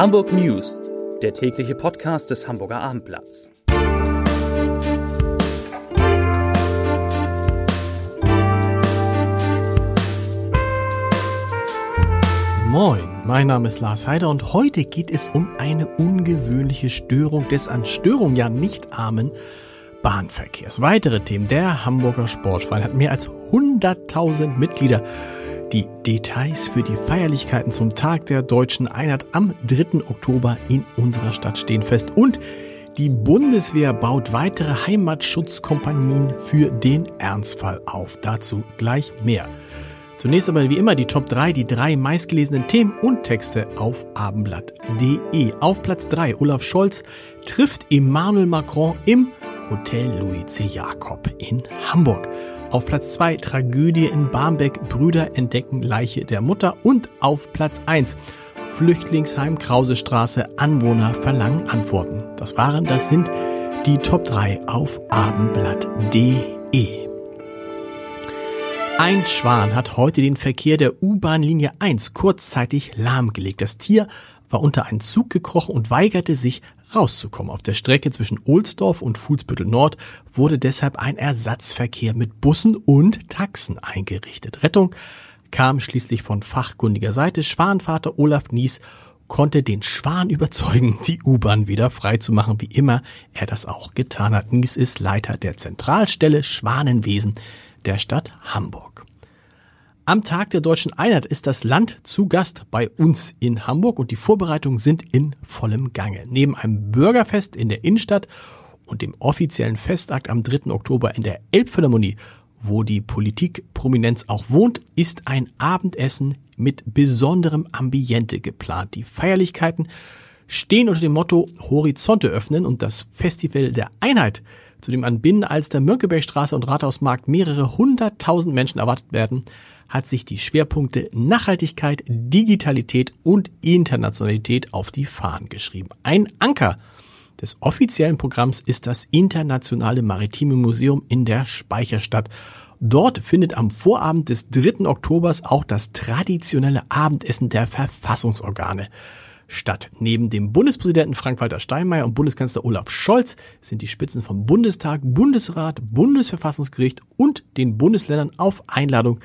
Hamburg News, der tägliche Podcast des Hamburger Abendblatts. Moin, mein Name ist Lars Heider und heute geht es um eine ungewöhnliche Störung des an Störung ja nicht armen Bahnverkehrs. Weitere Themen. Der Hamburger Sportverein hat mehr als 100.000 Mitglieder. Die Details für die Feierlichkeiten zum Tag der deutschen Einheit am 3. Oktober in unserer Stadt stehen fest. Und die Bundeswehr baut weitere Heimatschutzkompanien für den Ernstfall auf. Dazu gleich mehr. Zunächst aber wie immer die Top 3, die drei meistgelesenen Themen und Texte auf abendblatt.de. Auf Platz 3 Olaf Scholz trifft Emmanuel Macron im Hotel Louis C. Jakob in Hamburg. Auf Platz 2 Tragödie in Barmbek, Brüder entdecken Leiche der Mutter. Und auf Platz 1 Flüchtlingsheim Krausestraße, Anwohner verlangen Antworten. Das waren, das sind die Top 3 auf abendblatt.de. Ein Schwan hat heute den Verkehr der U-Bahn-Linie 1 kurzzeitig lahmgelegt. Das Tier war unter einen Zug gekrochen und weigerte sich rauszukommen. Auf der Strecke zwischen Ohlsdorf und Fuhlsbüttel Nord wurde deshalb ein Ersatzverkehr mit Bussen und Taxen eingerichtet. Rettung kam schließlich von fachkundiger Seite. Schwanvater Olaf Nies konnte den Schwan überzeugen, die U-Bahn wieder frei zu machen, wie immer er das auch getan hat. Nies ist Leiter der Zentralstelle Schwanenwesen der Stadt Hamburg. Am Tag der deutschen Einheit ist das Land zu Gast bei uns in Hamburg und die Vorbereitungen sind in vollem Gange. Neben einem Bürgerfest in der Innenstadt und dem offiziellen Festakt am 3. Oktober in der Elbphilharmonie, wo die Politikprominenz auch wohnt, ist ein Abendessen mit besonderem Ambiente geplant. Die Feierlichkeiten stehen unter dem Motto Horizonte öffnen und das Festival der Einheit, zu dem an Binnenalster, Mönckebergstraße und Rathausmarkt mehrere hunderttausend Menschen erwartet werden, hat sich die Schwerpunkte Nachhaltigkeit, Digitalität und Internationalität auf die Fahnen geschrieben. Ein Anker des offiziellen Programms ist das Internationale Maritime Museum in der Speicherstadt. Dort findet am Vorabend des 3. Oktobers auch das traditionelle Abendessen der Verfassungsorgane statt. Neben dem Bundespräsidenten Frank-Walter Steinmeier und Bundeskanzler Olaf Scholz sind die Spitzen vom Bundestag, Bundesrat, Bundesverfassungsgericht und den Bundesländern auf Einladung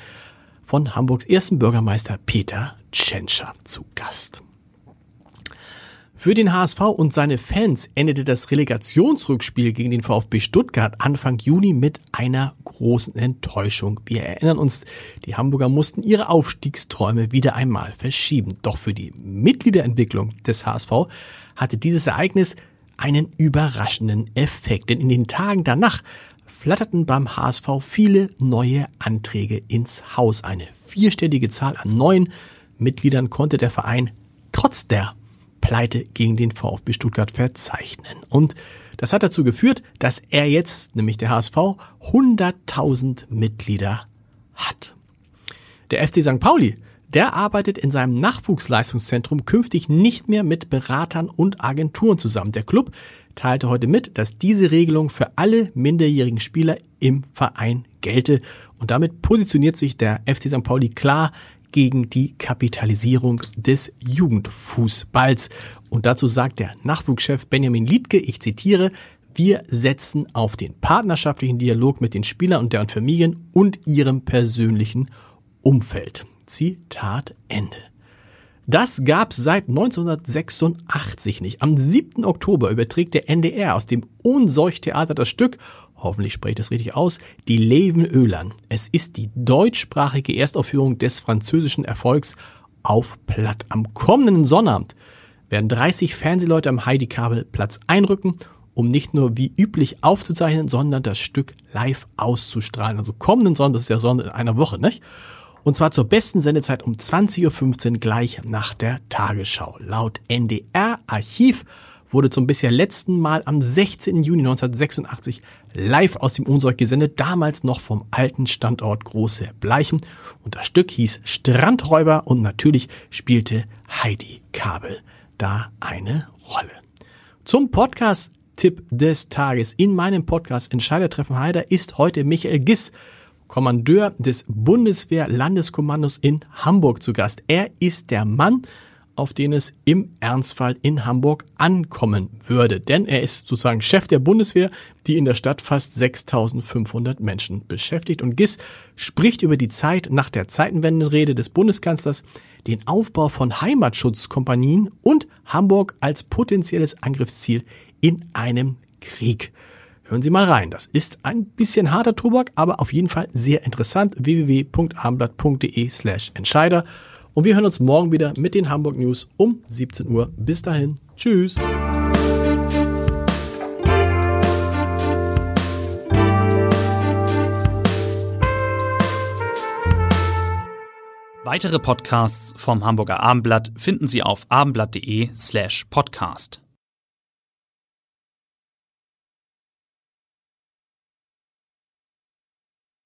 von Hamburgs ersten Bürgermeister Peter Tschentscher zu Gast. Für den HSV und seine Fans endete das Relegationsrückspiel gegen den VfB Stuttgart Anfang Juni mit einer großen Enttäuschung. Wir erinnern uns, die Hamburger mussten ihre Aufstiegsträume wieder einmal verschieben. Doch für die Mitgliederentwicklung des HSV hatte dieses Ereignis einen überraschenden Effekt. Denn in den Tagen danach flatterten beim HSV viele neue Anträge ins Haus. Eine vierstellige Zahl an neuen Mitgliedern konnte der Verein trotz der Pleite gegen den VfB Stuttgart verzeichnen. Und das hat dazu geführt, dass er jetzt, nämlich der HSV, 100.000 Mitglieder hat. Der FC St. Pauli, der arbeitet in seinem Nachwuchsleistungszentrum künftig nicht mehr mit Beratern und Agenturen zusammen. Der Club teilte heute mit, dass diese Regelung für alle minderjährigen Spieler im Verein gelte. Und damit positioniert sich der FC St. Pauli klar gegen die Kapitalisierung des Jugendfußballs. Und dazu sagt der Nachwuchschef Benjamin Liedke, ich zitiere, wir setzen auf den partnerschaftlichen Dialog mit den Spielern und deren Familien und ihrem persönlichen Umfeld. Zitat Ende. Das gab's seit 1986 nicht. Am 7. Oktober überträgt der NDR aus dem Ohnsorg-Theater das Stück, hoffentlich spreche ich das richtig aus, Die Löwenölern. Es ist die deutschsprachige Erstaufführung des französischen Erfolgs auf Platt. Am kommenden Sonnabend werden 30 Fernsehleute am Heidi-Kabel Platz einrücken, um nicht nur wie üblich aufzuzeichnen, sondern das Stück live auszustrahlen. Also kommenden Sonntag, das ist ja Sonntag in einer Woche, nicht? Und zwar zur besten Sendezeit um 20.15 Uhr gleich nach der Tagesschau. Laut NDR-Archiv wurde zum bisher letzten Mal am 16. Juni 1986 live aus dem Unsorg gesendet, damals noch vom alten Standort Große Bleichen. Und das Stück hieß Strandräuber und natürlich spielte Heidi Kabel da eine Rolle. Zum Podcast-Tipp des Tages. In meinem Podcast Entscheidertreffen Heider ist heute Michael Giss Kommandeur des Bundeswehr-Landeskommandos in Hamburg zu Gast. Er ist der Mann auf den es im Ernstfall in Hamburg ankommen würde. Denn er ist sozusagen Chef der Bundeswehr, die in der Stadt fast 6500 Menschen beschäftigt. Und GIS spricht über die Zeit nach der Zeitenwendenrede des Bundeskanzlers, den Aufbau von Heimatschutzkompanien und Hamburg als potenzielles Angriffsziel in einem Krieg. Hören Sie mal rein. Das ist ein bisschen harter Tobak, aber auf jeden Fall sehr interessant. www.abendblatt.de slash Entscheider. Und wir hören uns morgen wieder mit den Hamburg News um 17 Uhr. Bis dahin. Tschüss. Weitere Podcasts vom Hamburger Abendblatt finden Sie auf abendblatt.de slash podcast.